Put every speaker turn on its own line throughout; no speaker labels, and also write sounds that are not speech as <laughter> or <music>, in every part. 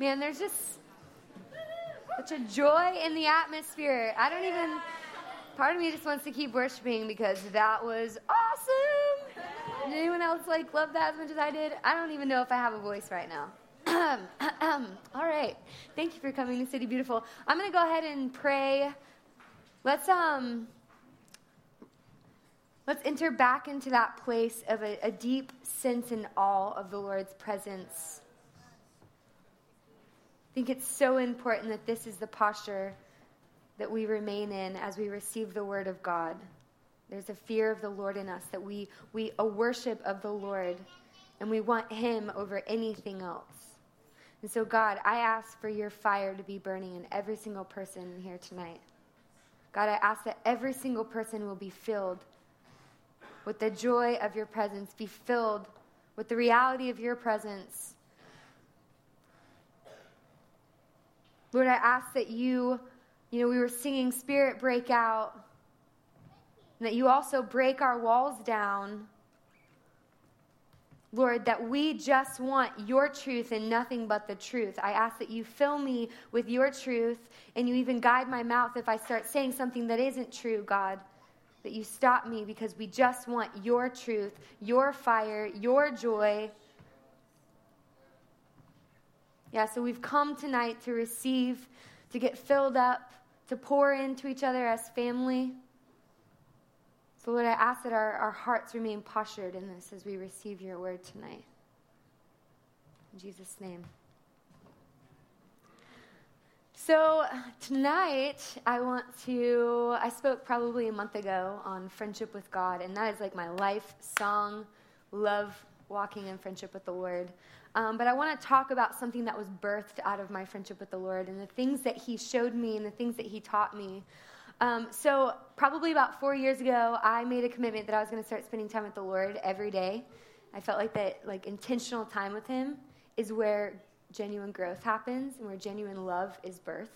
Man, there's just such a joy in the atmosphere. I don't even, part of me just wants to keep worshiping because that was awesome. Did anyone else like love that as much as I did? I don't even know if I have a voice right now. <clears throat> All right. Thank you for coming to City Beautiful. I'm going to go ahead and pray. Let's um let's enter back into that place of a, a deep sense and awe of the Lord's presence. I think it's so important that this is the posture that we remain in as we receive the word of God. There's a fear of the Lord in us that we we a worship of the Lord and we want him over anything else. And so God, I ask for your fire to be burning in every single person here tonight. God, I ask that every single person will be filled with the joy of your presence, be filled with the reality of your presence. Lord, I ask that you, you know, we were singing Spirit Break Out, and that you also break our walls down. Lord, that we just want your truth and nothing but the truth. I ask that you fill me with your truth and you even guide my mouth if I start saying something that isn't true, God. That you stop me because we just want your truth, your fire, your joy. Yeah, so we've come tonight to receive, to get filled up, to pour into each other as family. So, Lord, I ask that our, our hearts remain postured in this as we receive your word tonight. In Jesus' name. So, tonight, I want to. I spoke probably a month ago on friendship with God, and that is like my life song. Love walking in friendship with the Lord. Um, but I want to talk about something that was birthed out of my friendship with the Lord and the things that He showed me and the things that He taught me. Um, so, probably about four years ago, I made a commitment that I was going to start spending time with the Lord every day. I felt like that, like, intentional time with Him is where genuine growth happens and where genuine love is birthed.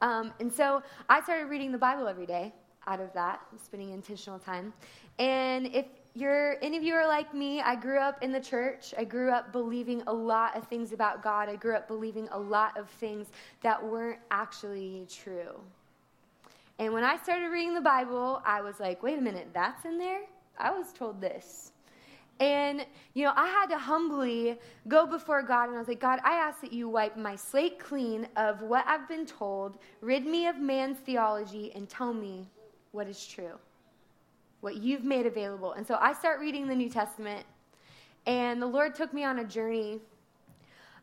Um, and so, I started reading the Bible every day out of that, spending intentional time. And if you're any of you are like me, I grew up in the church. I grew up believing a lot of things about God. I grew up believing a lot of things that weren't actually true. And when I started reading the Bible, I was like, wait a minute, that's in there? I was told this. And, you know, I had to humbly go before God and I was like, God, I ask that you wipe my slate clean of what I've been told, rid me of man's theology, and tell me what is true, what you've made available. And so I start reading the New Testament, and the Lord took me on a journey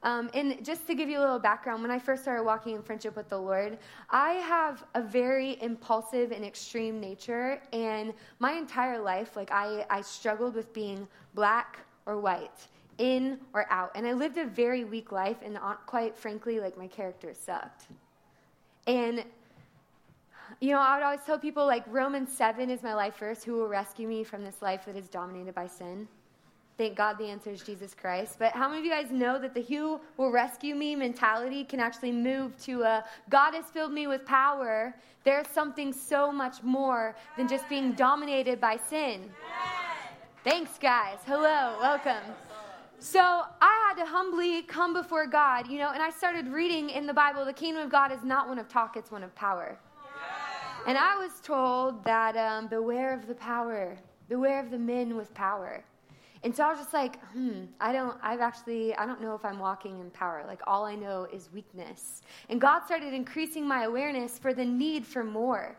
um, and just to give you a little background, when I first started walking in friendship with the Lord, I have a very impulsive and extreme nature. And my entire life, like, I, I struggled with being black or white, in or out. And I lived a very weak life, and quite frankly, like, my character sucked. And you know, I would always tell people like Romans 7 is my life verse, who will rescue me from this life that is dominated by sin. Thank God the answer is Jesus Christ. But how many of you guys know that the who will rescue me mentality can actually move to a God has filled me with power? There's something so much more than just being dominated by sin. Thanks, guys. Hello, welcome. So I had to humbly come before God, you know, and I started reading in the Bible the kingdom of God is not one of talk, it's one of power. And I was told that um, beware of the power, beware of the men with power. And so I was just like, hmm, I don't, I've actually, I don't know if I'm walking in power. Like, all I know is weakness. And God started increasing my awareness for the need for more.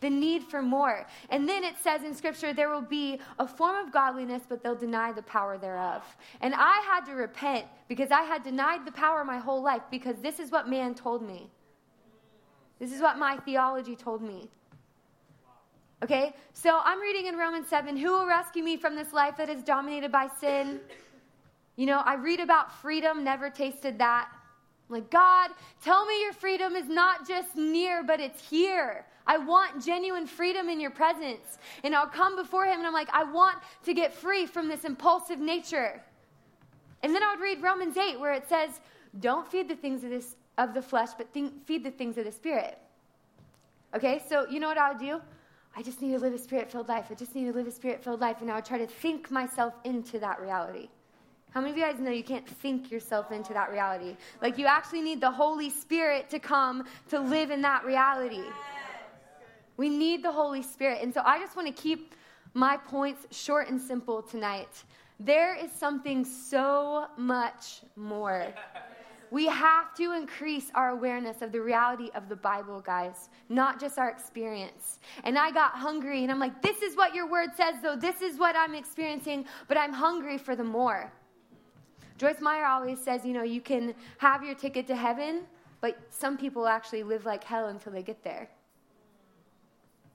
The need for more. And then it says in Scripture, there will be a form of godliness, but they'll deny the power thereof. And I had to repent because I had denied the power my whole life because this is what man told me. This is what my theology told me. Okay? So I'm reading in Romans 7 Who will rescue me from this life that is dominated by sin? You know, I read about freedom, never tasted that. Like, God, tell me your freedom is not just near, but it's here. I want genuine freedom in your presence. And I'll come before him and I'm like, I want to get free from this impulsive nature. And then I would read Romans 8 where it says, Don't feed the things of, this, of the flesh, but think, feed the things of the spirit. Okay, so you know what I would do? I just need to live a spirit filled life. I just need to live a spirit filled life. And I would try to think myself into that reality. How many of you guys know you can't think yourself into that reality? Like, you actually need the Holy Spirit to come to live in that reality. We need the Holy Spirit. And so I just want to keep my points short and simple tonight. There is something so much more. We have to increase our awareness of the reality of the Bible, guys, not just our experience. And I got hungry, and I'm like, this is what your word says, though. This is what I'm experiencing, but I'm hungry for the more. Joyce Meyer always says, you know, you can have your ticket to heaven, but some people actually live like hell until they get there.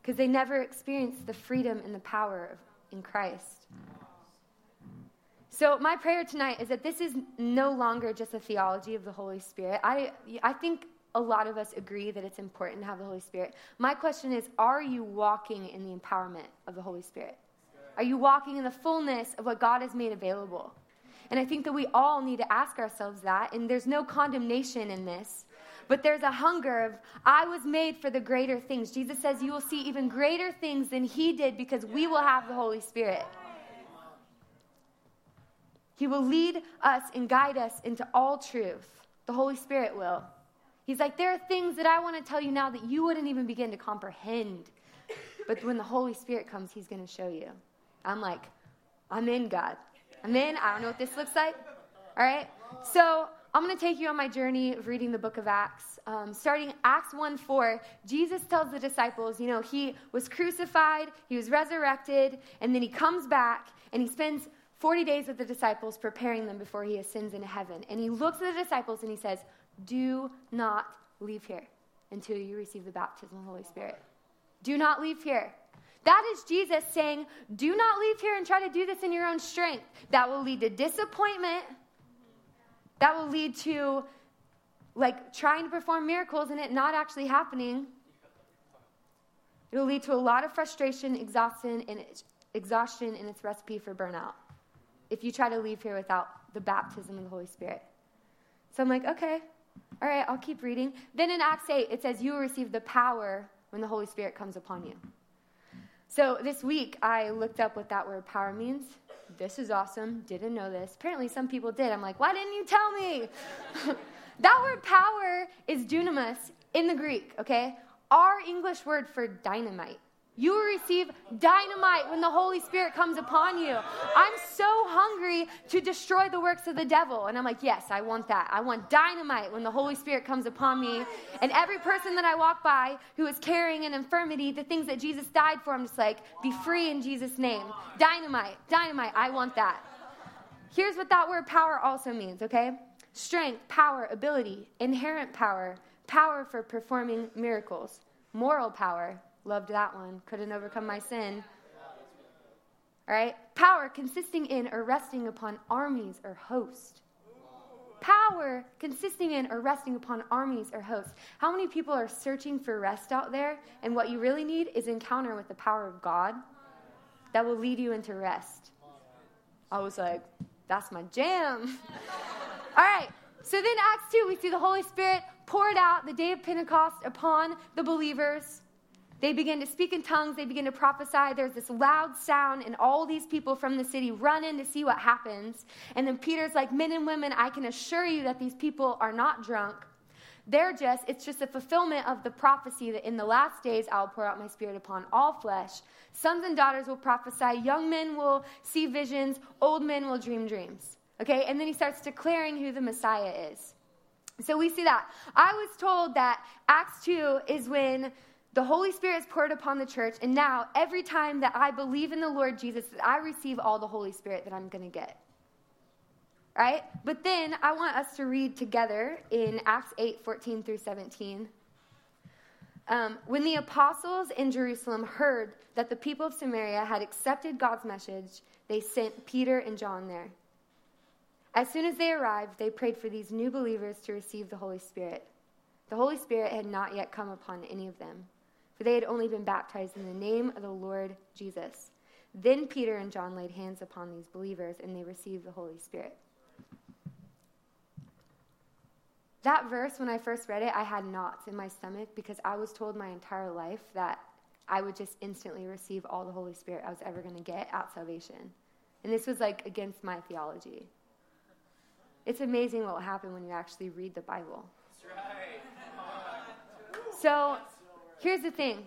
Because they never experience the freedom and the power in Christ. So, my prayer tonight is that this is no longer just a theology of the Holy Spirit. I, I think a lot of us agree that it's important to have the Holy Spirit. My question is are you walking in the empowerment of the Holy Spirit? Are you walking in the fullness of what God has made available? And I think that we all need to ask ourselves that. And there's no condemnation in this, but there's a hunger of, I was made for the greater things. Jesus says, You will see even greater things than He did because we will have the Holy Spirit. He will lead us and guide us into all truth. The Holy Spirit will. He's like, there are things that I want to tell you now that you wouldn't even begin to comprehend. But when the Holy Spirit comes, He's going to show you. I'm like, I'm in, God. I'm in. I don't know what this looks like. All right? So I'm going to take you on my journey of reading the book of Acts. Um, starting Acts 1 4, Jesus tells the disciples, you know, He was crucified, He was resurrected, and then He comes back and He spends 40 days with the disciples, preparing them before he ascends into heaven. And he looks at the disciples and he says, Do not leave here until you receive the baptism of the Holy Spirit. Do not leave here. That is Jesus saying, Do not leave here and try to do this in your own strength. That will lead to disappointment. That will lead to like trying to perform miracles and it not actually happening. It will lead to a lot of frustration, exhaustion, and exhaustion, and its recipe for burnout if you try to leave here without the baptism of the Holy Spirit. So I'm like, okay, all right, I'll keep reading. Then in Acts 8, it says, You will receive the power when the Holy Spirit comes upon you. So this week, I looked up what that word power means. This is awesome. Didn't know this. Apparently, some people did. I'm like, why didn't you tell me? <laughs> that word power is dunamis in the Greek, okay? Our English word for dynamite. You will receive dynamite when the Holy Spirit comes upon you. I'm so hungry to destroy the works of the devil. And I'm like, yes, I want that. I want dynamite when the Holy Spirit comes upon me. And every person that I walk by who is carrying an infirmity, the things that Jesus died for, I'm just like, be free in Jesus' name. Dynamite, dynamite, I want that. Here's what that word power also means, okay? Strength, power, ability, inherent power, power for performing miracles, moral power, Loved that one. Couldn't overcome my sin. All right? Power consisting in or resting upon armies or hosts. Power consisting in or resting upon armies or hosts. How many people are searching for rest out there? And what you really need is encounter with the power of God that will lead you into rest. I was like, that's my jam. <laughs> All right. So then, Acts 2, we see the Holy Spirit poured out the day of Pentecost upon the believers. They begin to speak in tongues, they begin to prophesy. There's this loud sound, and all these people from the city run in to see what happens. And then Peter's like, Men and women, I can assure you that these people are not drunk. They're just, it's just a fulfillment of the prophecy that in the last days I'll pour out my spirit upon all flesh. Sons and daughters will prophesy, young men will see visions, old men will dream dreams. Okay, and then he starts declaring who the Messiah is. So we see that. I was told that Acts 2 is when the Holy Spirit is poured upon the church, and now every time that I believe in the Lord Jesus, that I receive all the Holy Spirit that I'm going to get. Right? But then I want us to read together in Acts 8 14 through 17. Um, when the apostles in Jerusalem heard that the people of Samaria had accepted God's message, they sent Peter and John there. As soon as they arrived, they prayed for these new believers to receive the Holy Spirit. The Holy Spirit had not yet come upon any of them for they had only been baptized in the name of the Lord Jesus. Then Peter and John laid hands upon these believers, and they received the Holy Spirit. That verse, when I first read it, I had knots in my stomach because I was told my entire life that I would just instantly receive all the Holy Spirit I was ever going to get at salvation. And this was like against my theology. It's amazing what will happen when you actually read the Bible. So here's the thing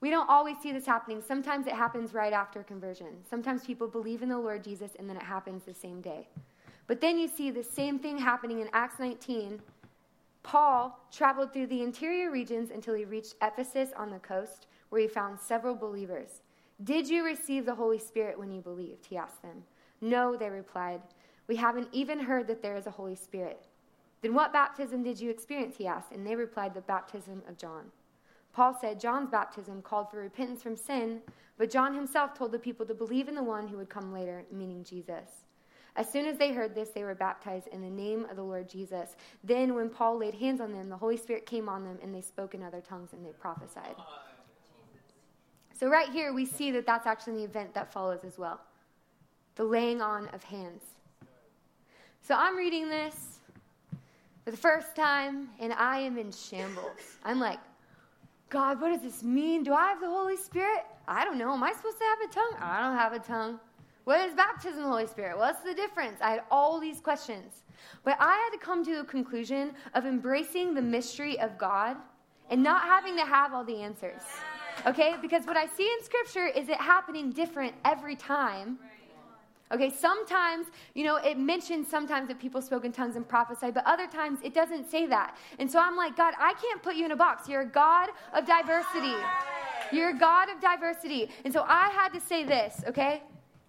we don't always see this happening. Sometimes it happens right after conversion. Sometimes people believe in the Lord Jesus and then it happens the same day. But then you see the same thing happening in Acts 19. Paul traveled through the interior regions until he reached Ephesus on the coast, where he found several believers. Did you receive the Holy Spirit when you believed? He asked them. No, they replied. We haven't even heard that there is a Holy Spirit. Then what baptism did you experience? He asked. And they replied, The baptism of John. Paul said John's baptism called for repentance from sin, but John himself told the people to believe in the one who would come later, meaning Jesus. As soon as they heard this, they were baptized in the name of the Lord Jesus. Then, when Paul laid hands on them, the Holy Spirit came on them, and they spoke in other tongues and they prophesied. So, right here, we see that that's actually the event that follows as well the laying on of hands. So, I'm reading this for the first time, and I am in shambles. I'm like, God, what does this mean? Do I have the Holy Spirit? I don't know. Am I supposed to have a tongue? I don't have a tongue. What is baptism of the Holy Spirit? What's the difference? I had all these questions. But I had to come to a conclusion of embracing the mystery of God and not having to have all the answers. Okay? Because what I see in Scripture is it happening different every time. Okay, sometimes, you know, it mentions sometimes that people spoke in tongues and prophesied, but other times it doesn't say that. And so I'm like, God, I can't put you in a box. You're a God of diversity. You're a God of diversity. And so I had to say this, okay?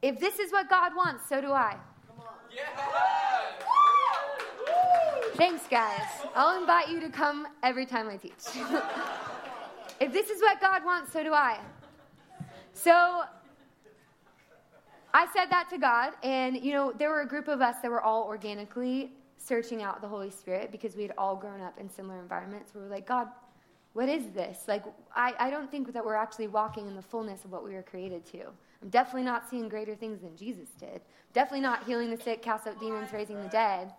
If this is what God wants, so do I. Thanks, guys. I'll invite you to come every time I teach. <laughs> if this is what God wants, so do I. So I said that to God, and you know, there were a group of us that were all organically searching out the Holy Spirit because we had all grown up in similar environments. We were like, God, what is this? Like, I, I don't think that we're actually walking in the fullness of what we were created to. I'm definitely not seeing greater things than Jesus did. Definitely not healing the sick, cast out demons, raising the dead.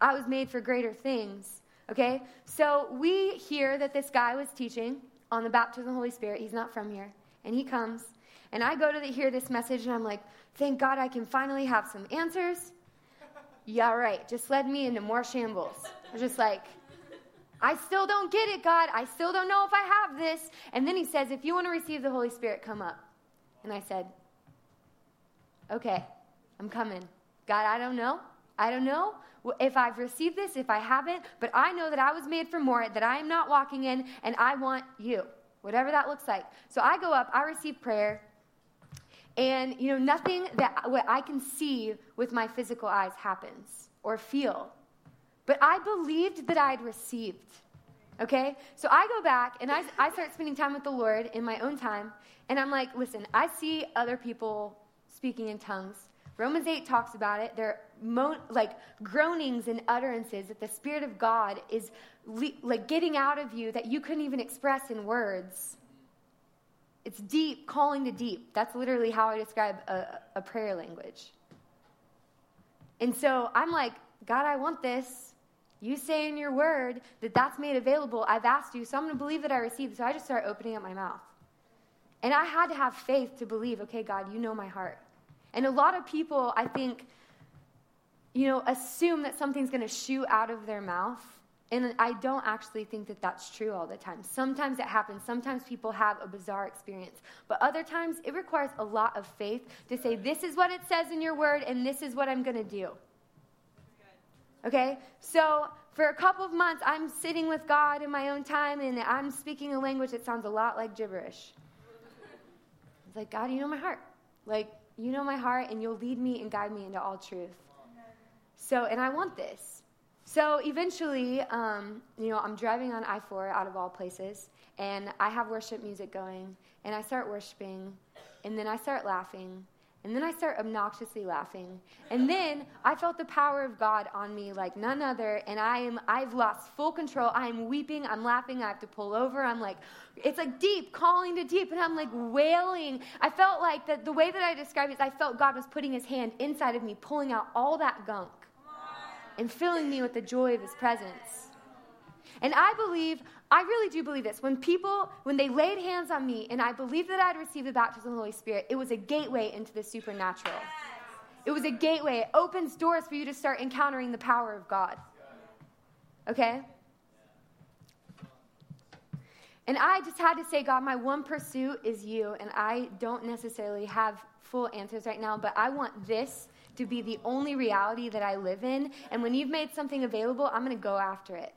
I was made for greater things. Okay? So we hear that this guy was teaching on the baptism of the Holy Spirit. He's not from here. And he comes. And I go to the, hear this message and I'm like, thank God I can finally have some answers. Yeah, right. Just led me into more shambles. I'm just like, I still don't get it, God. I still don't know if I have this. And then he says, if you want to receive the Holy Spirit, come up. And I said, Okay, I'm coming. God, I don't know. I don't know if I've received this, if I haven't, but I know that I was made for more, that I am not walking in, and I want you, whatever that looks like. So I go up, I receive prayer, and you know, nothing that what I can see with my physical eyes happens or feel. But I believed that I'd received. Okay? So I go back and I, I start spending time with the Lord in my own time. And I'm like, listen, I see other people speaking in tongues. Romans 8 talks about it. They're mo- like groanings and utterances that the Spirit of God is le- like getting out of you that you couldn't even express in words. It's deep, calling to deep. That's literally how I describe a, a prayer language. And so I'm like, God, I want this. You say in your word that that's made available. I've asked you, so I'm going to believe that I received. So I just start opening up my mouth. And I had to have faith to believe, okay, God, you know my heart. And a lot of people, I think, you know, assume that something's going to shoot out of their mouth. And I don't actually think that that's true all the time. Sometimes it happens. Sometimes people have a bizarre experience. But other times it requires a lot of faith to say, this is what it says in your word, and this is what I'm going to do. Okay? So for a couple of months, I'm sitting with God in my own time, and I'm speaking a language that sounds a lot like gibberish. It's like, God, you know my heart. Like, you know my heart, and you'll lead me and guide me into all truth. So, and I want this. So eventually, um, you know, I'm driving on I 4 out of all places, and I have worship music going, and I start worshiping, and then I start laughing, and then I start obnoxiously laughing. And then I felt the power of God on me like none other. And I am, I've lost full control. I'm weeping. I'm laughing. I have to pull over. I'm like, it's like deep, calling to deep. And I'm like wailing. I felt like that the way that I described it is I felt God was putting his hand inside of me, pulling out all that gunk and filling me with the joy of his presence. And I believe I really do believe this. When people, when they laid hands on me and I believed that I'd received the baptism of the Holy Spirit, it was a gateway into the supernatural. It was a gateway. It opens doors for you to start encountering the power of God. Okay? And I just had to say, God, my one pursuit is you, and I don't necessarily have full answers right now, but I want this to be the only reality that I live in. And when you've made something available, I'm going to go after it.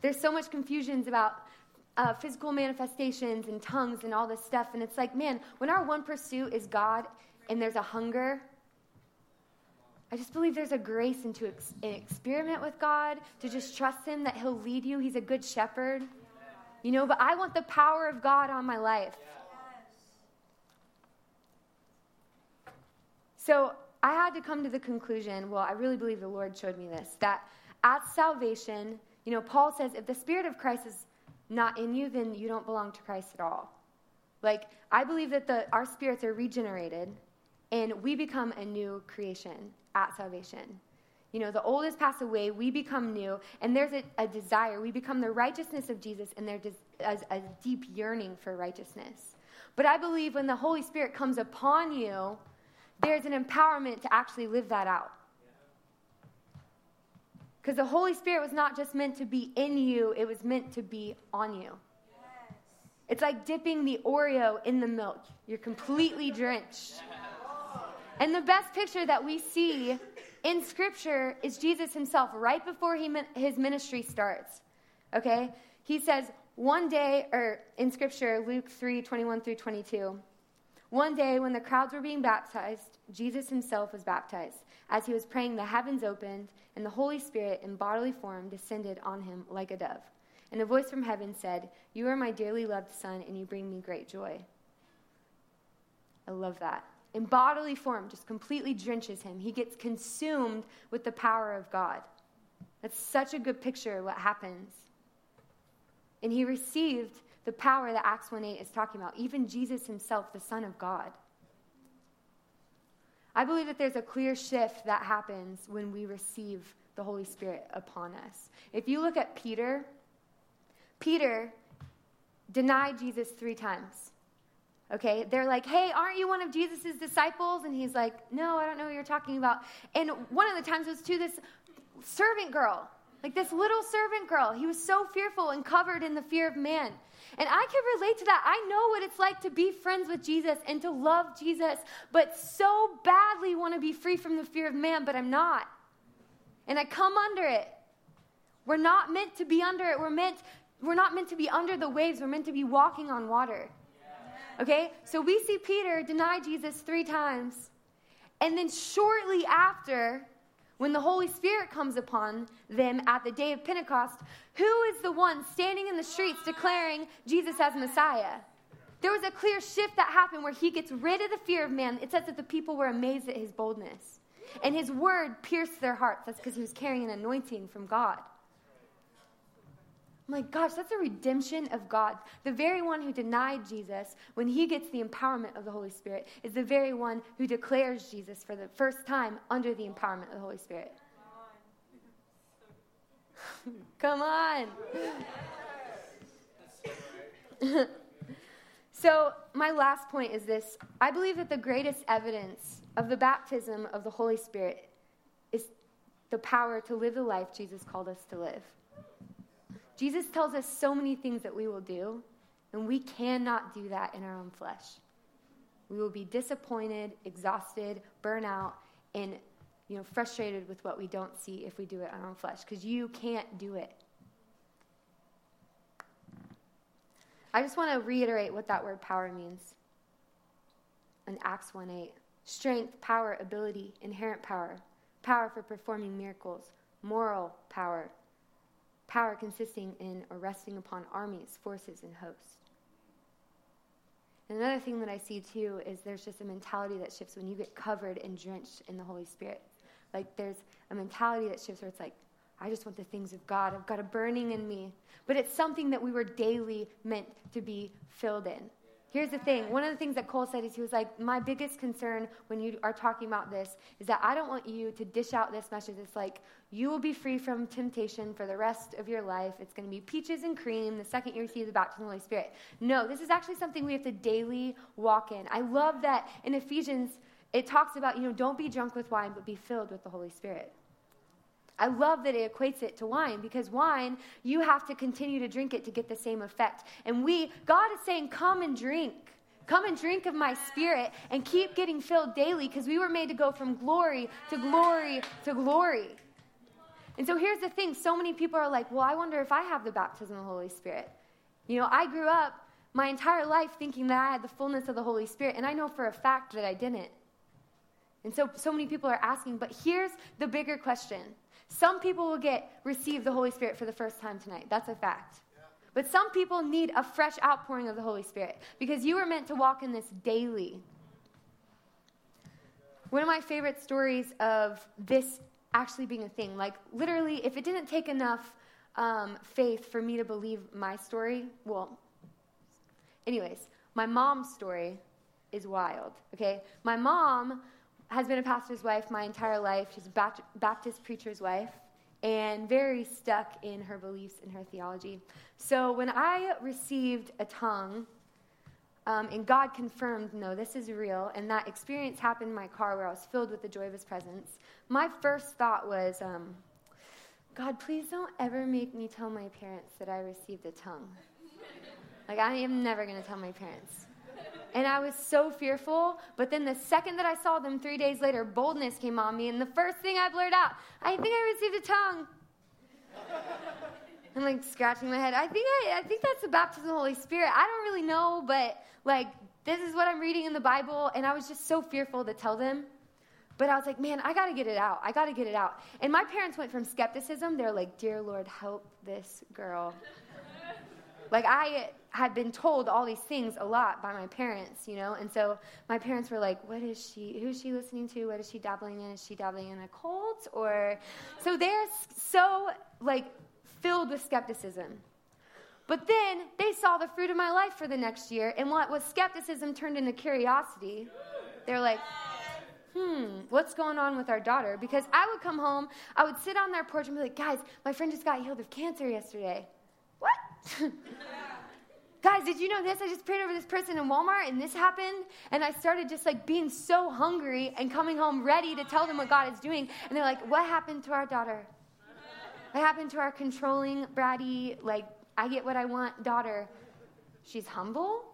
There's so much confusions about uh, physical manifestations and tongues and all this stuff. And it's like, man, when our one pursuit is God and there's a hunger, I just believe there's a grace into ex- an experiment with God, to just trust Him that He'll lead you. He's a good shepherd. You know, but I want the power of God on my life. So I had to come to the conclusion well, I really believe the Lord showed me this that at salvation, you know, Paul says if the Spirit of Christ is not in you, then you don't belong to Christ at all. Like, I believe that the, our spirits are regenerated and we become a new creation at salvation. You know, the old has passed away, we become new, and there's a, a desire. We become the righteousness of Jesus, and there's a, a deep yearning for righteousness. But I believe when the Holy Spirit comes upon you, there's an empowerment to actually live that out. Because the Holy Spirit was not just meant to be in you, it was meant to be on you. Yes. It's like dipping the Oreo in the milk. You're completely drenched. And the best picture that we see in Scripture is Jesus himself right before he, his ministry starts. Okay? He says, one day, or in Scripture, Luke 3 21 through 22, one day when the crowds were being baptized, Jesus himself was baptized. As he was praying, the heavens opened, and the Holy Spirit in bodily form descended on him like a dove. And a voice from heaven said, You are my dearly loved Son, and you bring me great joy. I love that. In bodily form, just completely drenches him. He gets consumed with the power of God. That's such a good picture of what happens. And he received the power that Acts 1 8 is talking about, even Jesus himself, the Son of God. I believe that there's a clear shift that happens when we receive the Holy Spirit upon us. If you look at Peter, Peter denied Jesus three times. Okay, they're like, hey, aren't you one of Jesus' disciples? And he's like, no, I don't know what you're talking about. And one of the times was to this servant girl, like this little servant girl. He was so fearful and covered in the fear of man. And I can relate to that. I know what it's like to be friends with Jesus and to love Jesus, but so badly want to be free from the fear of man, but I'm not. And I come under it. We're not meant to be under it. We're meant we're not meant to be under the waves. We're meant to be walking on water. Okay? So we see Peter deny Jesus 3 times. And then shortly after, when the Holy Spirit comes upon them at the day of Pentecost, who is the one standing in the streets declaring Jesus as Messiah? There was a clear shift that happened where he gets rid of the fear of man. It says that the people were amazed at his boldness. And his word pierced their hearts. That's because he was carrying an anointing from God. My gosh, that's a redemption of God. The very one who denied Jesus, when he gets the empowerment of the Holy Spirit, is the very one who declares Jesus for the first time under the empowerment of the Holy Spirit. <laughs> Come on. <laughs> so, my last point is this I believe that the greatest evidence of the baptism of the Holy Spirit is the power to live the life Jesus called us to live. Jesus tells us so many things that we will do, and we cannot do that in our own flesh. We will be disappointed, exhausted, burnout, and you know, frustrated with what we don't see if we do it in our own flesh, because you can't do it. I just want to reiterate what that word power means. In Acts 1 8. Strength, power, ability, inherent power, power for performing miracles, moral power, power consisting in or resting upon armies, forces, and hosts. And another thing that I see too is there's just a mentality that shifts when you get covered and drenched in the Holy Spirit. Like there's a mentality that shifts where it's like, I just want the things of God. I've got a burning in me. But it's something that we were daily meant to be filled in. Here's the thing. One of the things that Cole said is he was like, My biggest concern when you are talking about this is that I don't want you to dish out this message. It's like, you will be free from temptation for the rest of your life. It's going to be peaches and cream the second you receive the baptism of the Holy Spirit. No, this is actually something we have to daily walk in. I love that in Ephesians, it talks about, you know, don't be drunk with wine, but be filled with the Holy Spirit. I love that it equates it to wine because wine, you have to continue to drink it to get the same effect. And we, God is saying, come and drink. Come and drink of my spirit and keep getting filled daily because we were made to go from glory to glory to glory. And so here's the thing so many people are like, well, I wonder if I have the baptism of the Holy Spirit. You know, I grew up my entire life thinking that I had the fullness of the Holy Spirit, and I know for a fact that I didn't. And so, so many people are asking, but here's the bigger question some people will get receive the Holy Spirit for the first time tonight. That's a fact. But some people need a fresh outpouring of the Holy Spirit because you were meant to walk in this daily. One of my favorite stories of this actually being a thing, like literally, if it didn't take enough um, faith for me to believe my story, well, anyways, my mom's story is wild, okay? My mom has been a pastor's wife my entire life. She's a Baptist preacher's wife and very stuck in her beliefs and her theology. So when I received a tongue, um, and God confirmed, no, this is real, and that experience happened in my car where I was filled with the joy of His presence, my first thought was, um, God, please don't ever make me tell my parents that I received a tongue. like, I am never going to tell my parents. And I was so fearful. But then the second that I saw them three days later, boldness came on me. And the first thing I blurted out, I think I received a tongue. I'm like scratching my head. I think I, I think that's the baptism of the Holy Spirit. I don't really know, but like this is what I'm reading in the Bible. And I was just so fearful to tell them. But I was like, man, I got to get it out. I got to get it out. And my parents went from skepticism. They're like, dear Lord, help this girl. like I had been told all these things a lot by my parents, you know, and so my parents were like, "What is she? Who's she listening to? What is she dabbling in? Is she dabbling in a cult?" Or so they're so like filled with skepticism. But then they saw the fruit of my life for the next year, and what was skepticism turned into curiosity. They're like, hmm, what's going on with our daughter? Because I would come home, I would sit on their porch and be like, guys, my friend just got healed of cancer yesterday. What? <laughs> guys, did you know this? I just prayed over this person in Walmart and this happened. And I started just like being so hungry and coming home ready to tell them what God is doing. And they're like, what happened to our daughter? What happened to our controlling, bratty, like, I get what I want daughter? She's humble?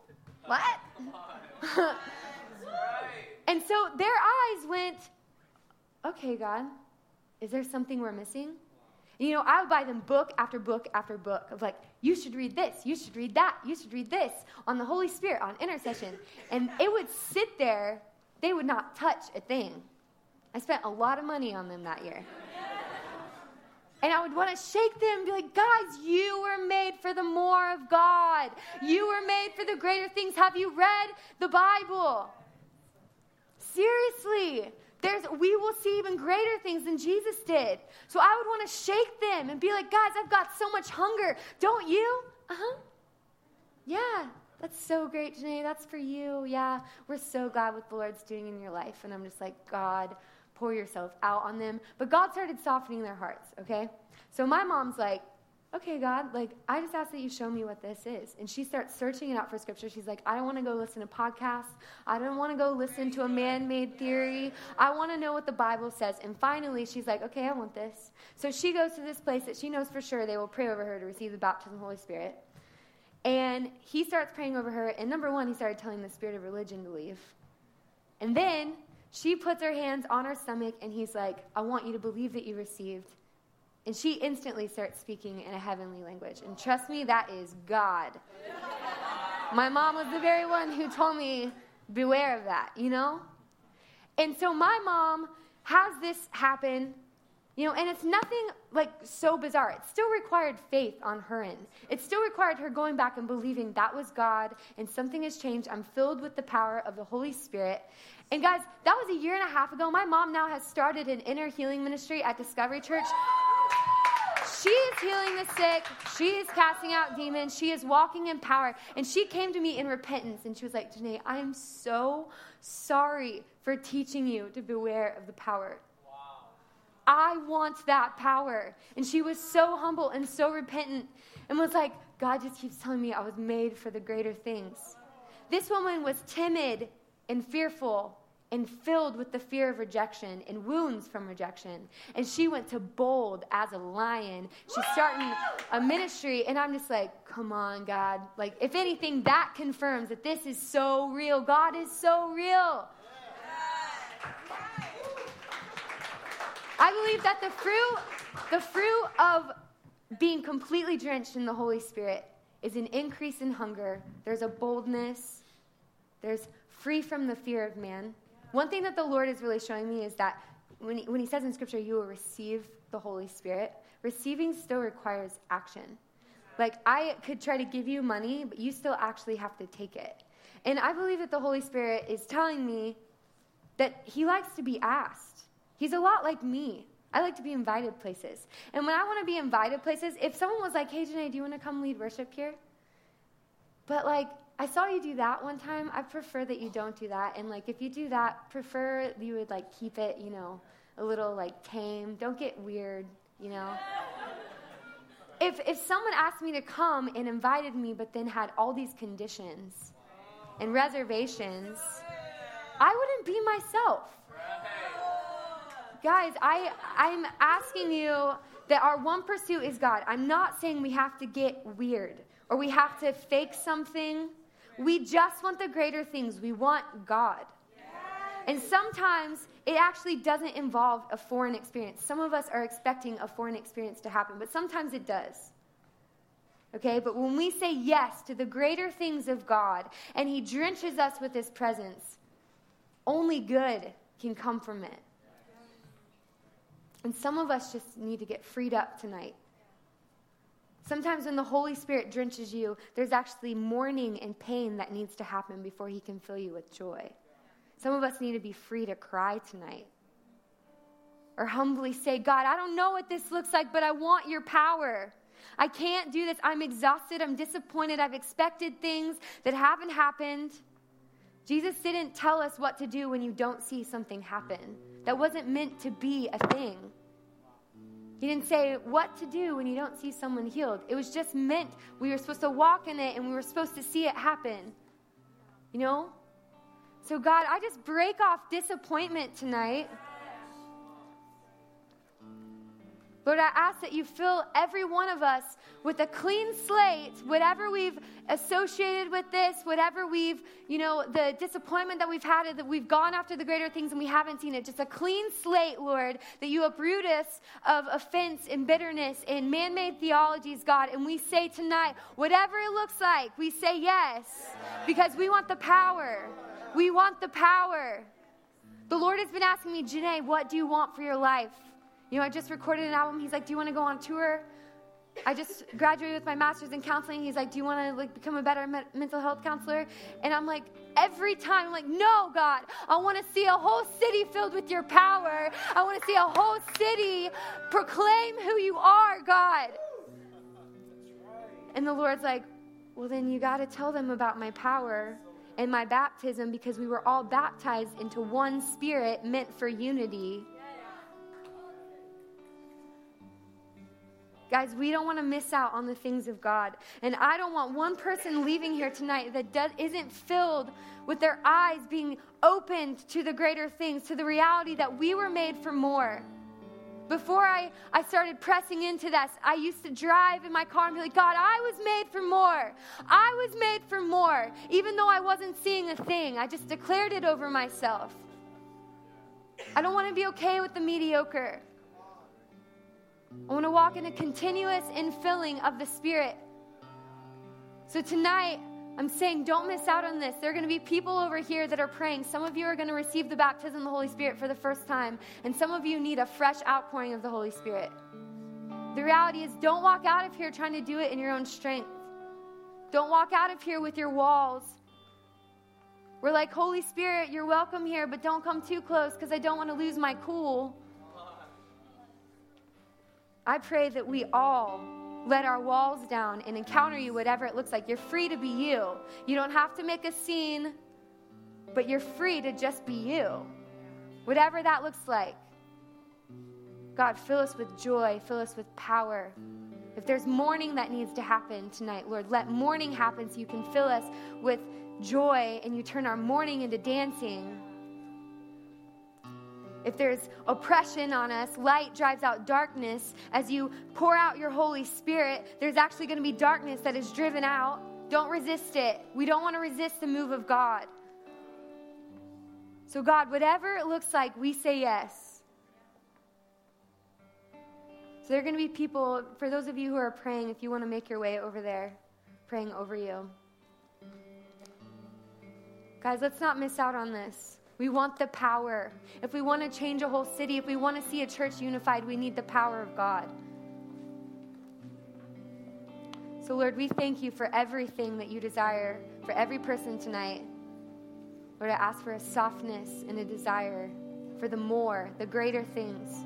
What? <laughs> and so their eyes went, okay, God, is there something we're missing? You know, I would buy them book after book after book of like, you should read this, you should read that, you should read this on the Holy Spirit, on intercession. And it would sit there, they would not touch a thing. I spent a lot of money on them that year. And I would want to shake them and be like, guys, you were made for the more of God. You were made for the greater things. Have you read the Bible? Seriously. We will see even greater things than Jesus did. So I would want to shake them and be like, guys, I've got so much hunger. Don't you? Uh huh. Yeah, that's so great, Janae. That's for you. Yeah, we're so glad what the Lord's doing in your life. And I'm just like, God, pour yourself out on them. But God started softening their hearts, okay? So my mom's like, okay, God, like, I just ask that you show me what this is. And she starts searching it out for scripture. She's like, I don't want to go listen to podcasts. I don't want to go listen to a man made theory. I want to know what the Bible says. And finally, she's like, okay, I want this. So she goes to this place that she knows for sure they will pray over her to receive the baptism of the Holy Spirit. And he starts praying over her. And number one, he started telling the spirit of religion to leave. And then she puts her hands on her stomach and he's like, I want you to believe that you received and she instantly starts speaking in a heavenly language. And trust me, that is God. my mom was the very one who told me, beware of that, you know? And so my mom has this happen, you know, and it's nothing like so bizarre. It still required faith on her end. It still required her going back and believing that was God and something has changed. I'm filled with the power of the Holy Spirit. And guys, that was a year and a half ago. My mom now has started an inner healing ministry at Discovery Church she is healing the sick. She is casting out demons. She is walking in power. And she came to me in repentance and she was like, Janae, I am so sorry for teaching you to beware of the power. I want that power. And she was so humble and so repentant and was like, God just keeps telling me I was made for the greater things. This woman was timid and fearful and filled with the fear of rejection and wounds from rejection. And she went to bold as a lion. She's starting a ministry, and I'm just like, come on, God. Like, if anything, that confirms that this is so real. God is so real. I believe that the fruit, the fruit of being completely drenched in the Holy Spirit is an increase in hunger. There's a boldness. There's free from the fear of man. One thing that the Lord is really showing me is that when he, when he says in Scripture, you will receive the Holy Spirit, receiving still requires action. Like, I could try to give you money, but you still actually have to take it. And I believe that the Holy Spirit is telling me that He likes to be asked. He's a lot like me. I like to be invited places. And when I want to be invited places, if someone was like, hey, Janae, do you want to come lead worship here? But like, I saw you do that one time. I prefer that you don't do that. And like, if you do that, prefer you would like keep it, you know, a little like tame. Don't get weird, you know. <laughs> if if someone asked me to come and invited me, but then had all these conditions and reservations, I wouldn't be myself. Guys, I I'm asking you that our one pursuit is God. I'm not saying we have to get weird or we have to fake something we just want the greater things. We want God. And sometimes it actually doesn't involve a foreign experience. Some of us are expecting a foreign experience to happen, but sometimes it does. Okay, but when we say yes to the greater things of God and He drenches us with His presence, only good can come from it. And some of us just need to get freed up tonight Sometimes when the Holy Spirit drenches you, there's actually mourning and pain that needs to happen before He can fill you with joy. Some of us need to be free to cry tonight. Or humbly say, God, I don't know what this looks like, but I want your power. I can't do this. I'm exhausted. I'm disappointed. I've expected things that haven't happened. Jesus didn't tell us what to do when you don't see something happen. That wasn't meant to be a thing. He didn't say what to do when you don't see someone healed. It was just meant we were supposed to walk in it and we were supposed to see it happen. You know? So, God, I just break off disappointment tonight. Lord, I ask that you fill every one of us with a clean slate, whatever we've associated with this, whatever we've, you know, the disappointment that we've had, that we've gone after the greater things and we haven't seen it. Just a clean slate, Lord, that you uproot us of offense and bitterness and man made theologies, God. And we say tonight, whatever it looks like, we say yes because we want the power. We want the power. The Lord has been asking me, Janae, what do you want for your life? You know, I just recorded an album. He's like, Do you want to go on tour? I just graduated with my master's in counseling. He's like, "Do you want to like become a better me- mental health counselor?" And I'm like, every time I'm like, "No, God, I want to see a whole city filled with your power. I want to see a whole city proclaim who you are, God." And the Lord's like, "Well, then you got to tell them about my power." And my baptism, because we were all baptized into one spirit meant for unity. Guys, we don't want to miss out on the things of God. And I don't want one person leaving here tonight that does, isn't filled with their eyes being opened to the greater things, to the reality that we were made for more. Before I, I started pressing into this, I used to drive in my car and be like, God, I was made for more. I was made for more. Even though I wasn't seeing a thing, I just declared it over myself. I don't want to be okay with the mediocre. I want to walk in a continuous infilling of the Spirit. So tonight, I'm saying don't miss out on this. There are going to be people over here that are praying. Some of you are going to receive the baptism of the Holy Spirit for the first time, and some of you need a fresh outpouring of the Holy Spirit. The reality is, don't walk out of here trying to do it in your own strength. Don't walk out of here with your walls. We're like, Holy Spirit, you're welcome here, but don't come too close because I don't want to lose my cool. I pray that we all let our walls down and encounter you, whatever it looks like. You're free to be you. You don't have to make a scene, but you're free to just be you, whatever that looks like. God, fill us with joy, fill us with power. If there's mourning that needs to happen tonight, Lord, let mourning happen so you can fill us with joy and you turn our mourning into dancing. If there's oppression on us, light drives out darkness. As you pour out your Holy Spirit, there's actually going to be darkness that is driven out. Don't resist it. We don't want to resist the move of God. So, God, whatever it looks like, we say yes. So, there are going to be people, for those of you who are praying, if you want to make your way over there, praying over you. Guys, let's not miss out on this. We want the power. If we want to change a whole city, if we want to see a church unified, we need the power of God. So, Lord, we thank you for everything that you desire for every person tonight. Lord, I ask for a softness and a desire for the more, the greater things.